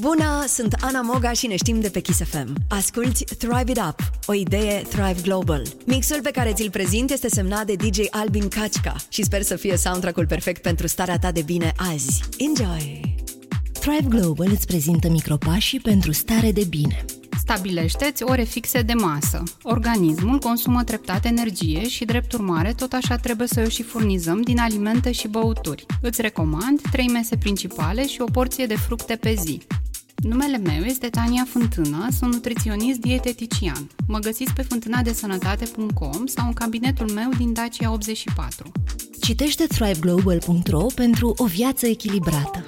Bună, sunt Ana Moga și ne știm de pe Kiss FM. Asculți Thrive It Up, o idee Thrive Global. Mixul pe care ți-l prezint este semnat de DJ Albin Kachka și sper să fie soundtrack-ul perfect pentru starea ta de bine azi. Enjoy! Thrive Global îți prezintă micropașii pentru stare de bine. Stabilește-ți ore fixe de masă. Organismul consumă treptat energie și, drept urmare, tot așa trebuie să o și furnizăm din alimente și băuturi. Îți recomand 3 mese principale și o porție de fructe pe zi. Numele meu este Tania Fântână, sunt nutriționist dietetician. Mă găsiți pe fântânadesănătate.com sau în cabinetul meu din Dacia 84. Citește thriveglobal.ro pentru o viață echilibrată.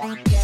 Thank you.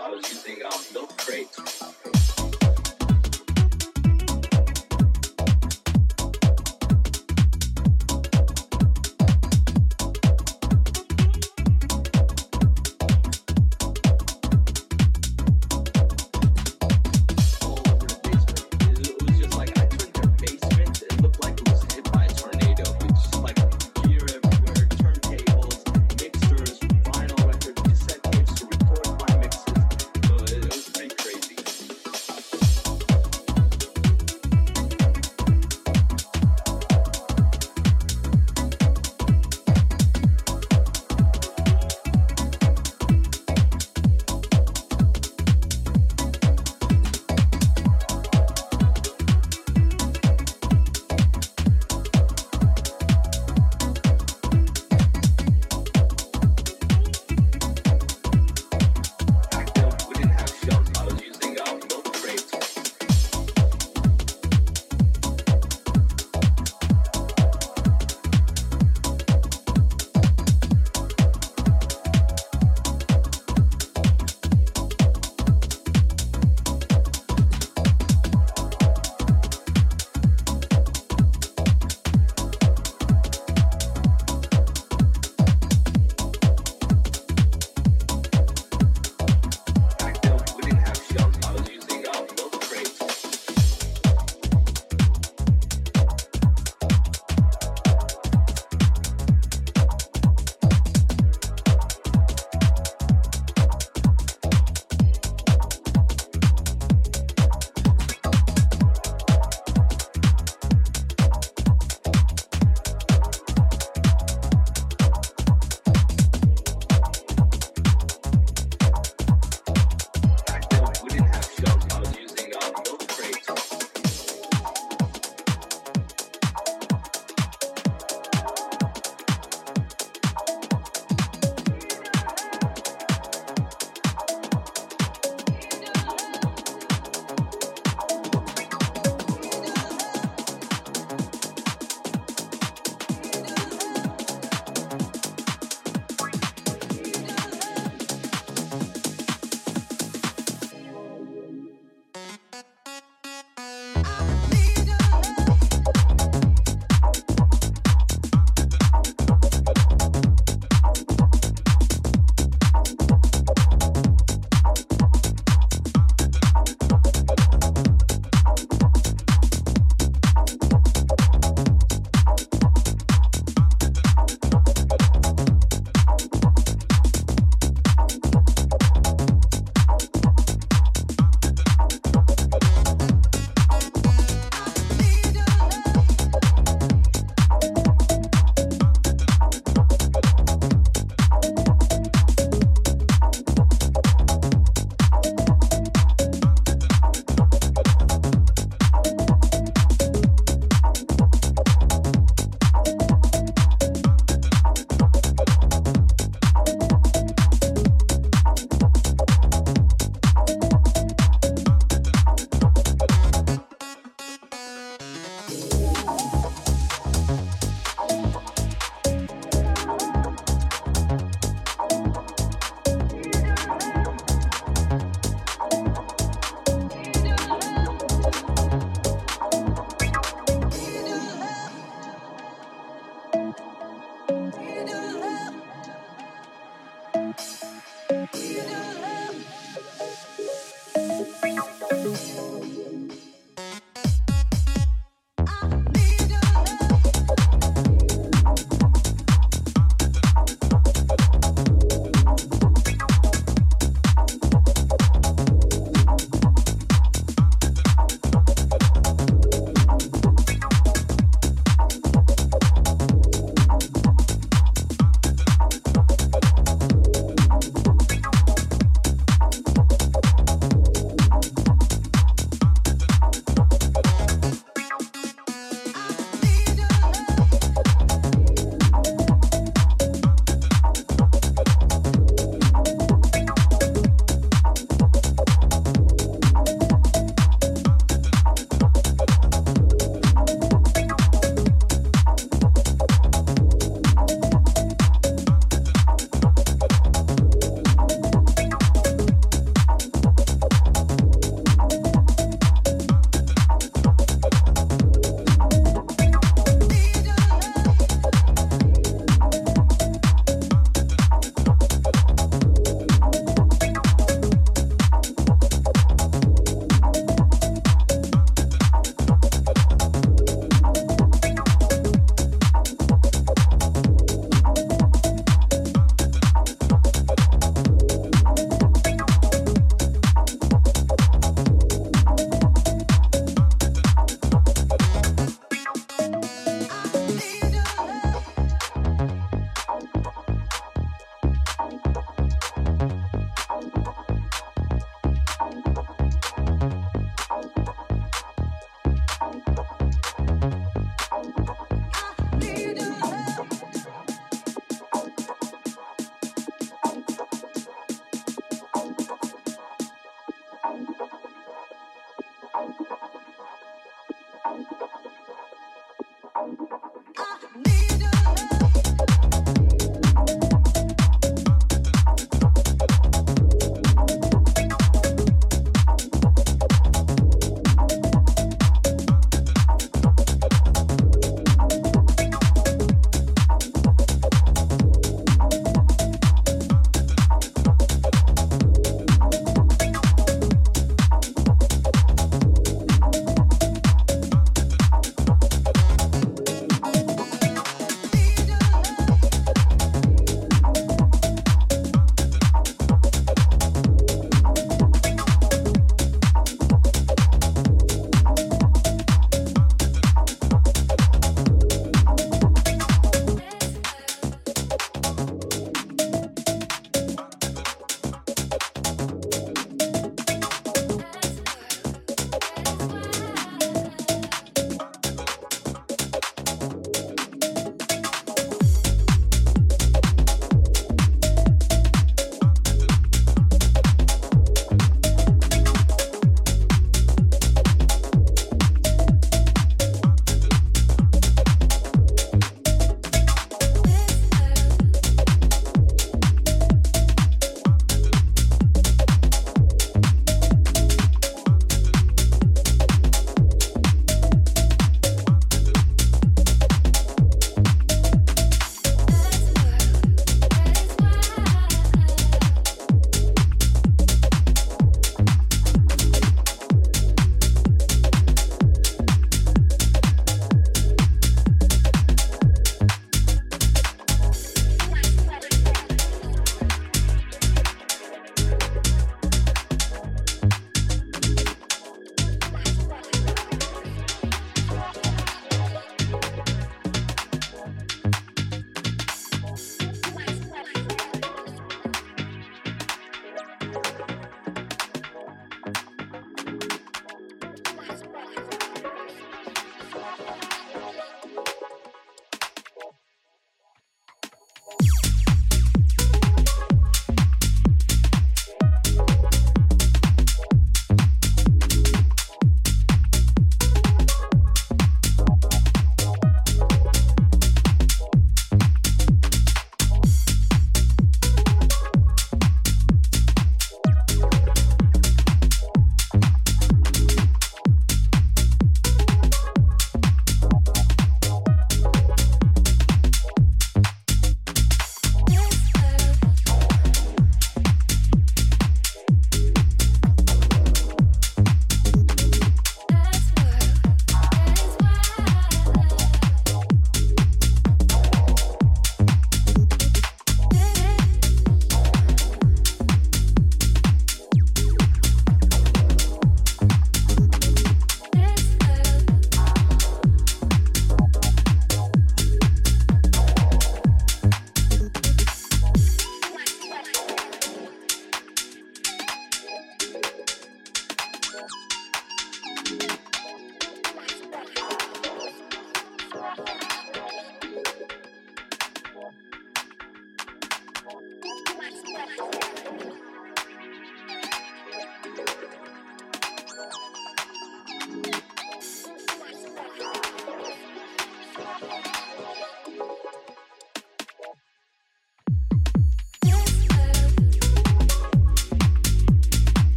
I was using um, milk crates.